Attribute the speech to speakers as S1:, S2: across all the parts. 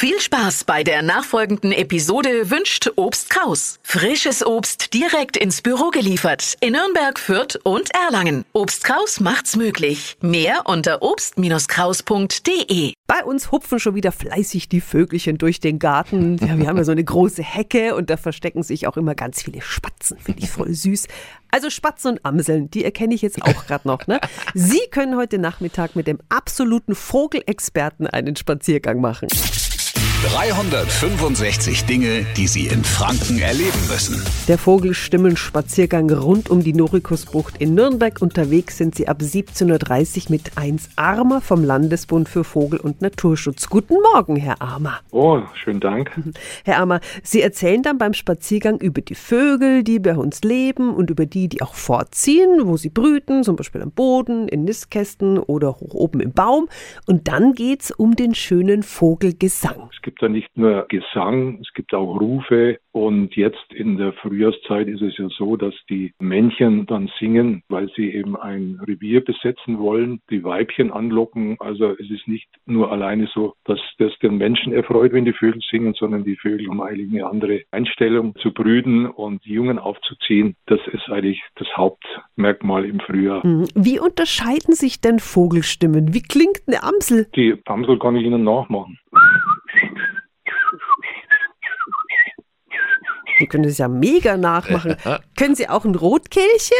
S1: Viel Spaß bei der nachfolgenden Episode wünscht Obst Kraus. Frisches Obst direkt ins Büro geliefert in Nürnberg, Fürth und Erlangen. Obst Kraus macht's möglich. Mehr unter obst-kraus.de.
S2: Bei uns hupfen schon wieder fleißig die Vögelchen durch den Garten. Ja, wir haben ja so eine große Hecke und da verstecken sich auch immer ganz viele Spatzen. Finde ich voll süß. Also Spatzen und Amseln, die erkenne ich jetzt auch gerade noch. Ne? Sie können heute Nachmittag mit dem absoluten Vogelexperten einen Spaziergang machen.
S3: 365 Dinge, die Sie in Franken erleben müssen.
S2: Der Vogelstimmen-Spaziergang rund um die Norikusbucht in Nürnberg. Unterwegs sind Sie ab 17.30 Uhr mit 1 Armer vom Landesbund für Vogel- und Naturschutz. Guten Morgen, Herr Armer.
S4: Oh, schönen Dank.
S2: Herr Armer, Sie erzählen dann beim Spaziergang über die Vögel, die bei uns leben und über die, die auch fortziehen, wo sie brüten, zum Beispiel am Boden, in Nistkästen oder hoch oben im Baum. Und dann geht's um den schönen Vogelgesang.
S4: Es gibt da nicht nur Gesang, es gibt auch Rufe. Und jetzt in der Frühjahrszeit ist es ja so, dass die Männchen dann singen, weil sie eben ein Revier besetzen wollen, die Weibchen anlocken. Also es ist nicht nur alleine so, dass das den Menschen erfreut, wenn die Vögel singen, sondern die Vögel haben eigentlich eine andere Einstellung zu brüten und Jungen aufzuziehen. Das ist eigentlich das Hauptmerkmal im Frühjahr.
S2: Hm, Wie unterscheiden sich denn Vogelstimmen? Wie klingt eine Amsel?
S4: Die Amsel kann ich Ihnen nachmachen.
S2: Sie können das ja mega nachmachen. Können Sie auch ein Rotkehlchen?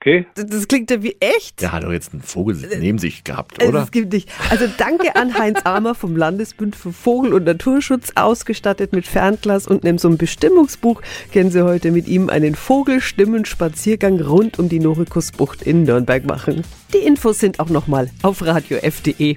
S4: Okay?
S2: Das, das klingt ja wie echt.
S5: Der hat doch jetzt einen Vogel neben sich gehabt,
S2: Also
S5: oder?
S2: Es gibt nicht. Also danke an Heinz Armer vom Landesbund für Vogel- und Naturschutz, ausgestattet mit Fernglas und einem so einem Bestimmungsbuch. Kennen Sie heute mit ihm einen Vogelstimmen-Spaziergang rund um die Norikusbucht in Nürnberg machen. Die Infos sind auch nochmal auf radiof.de.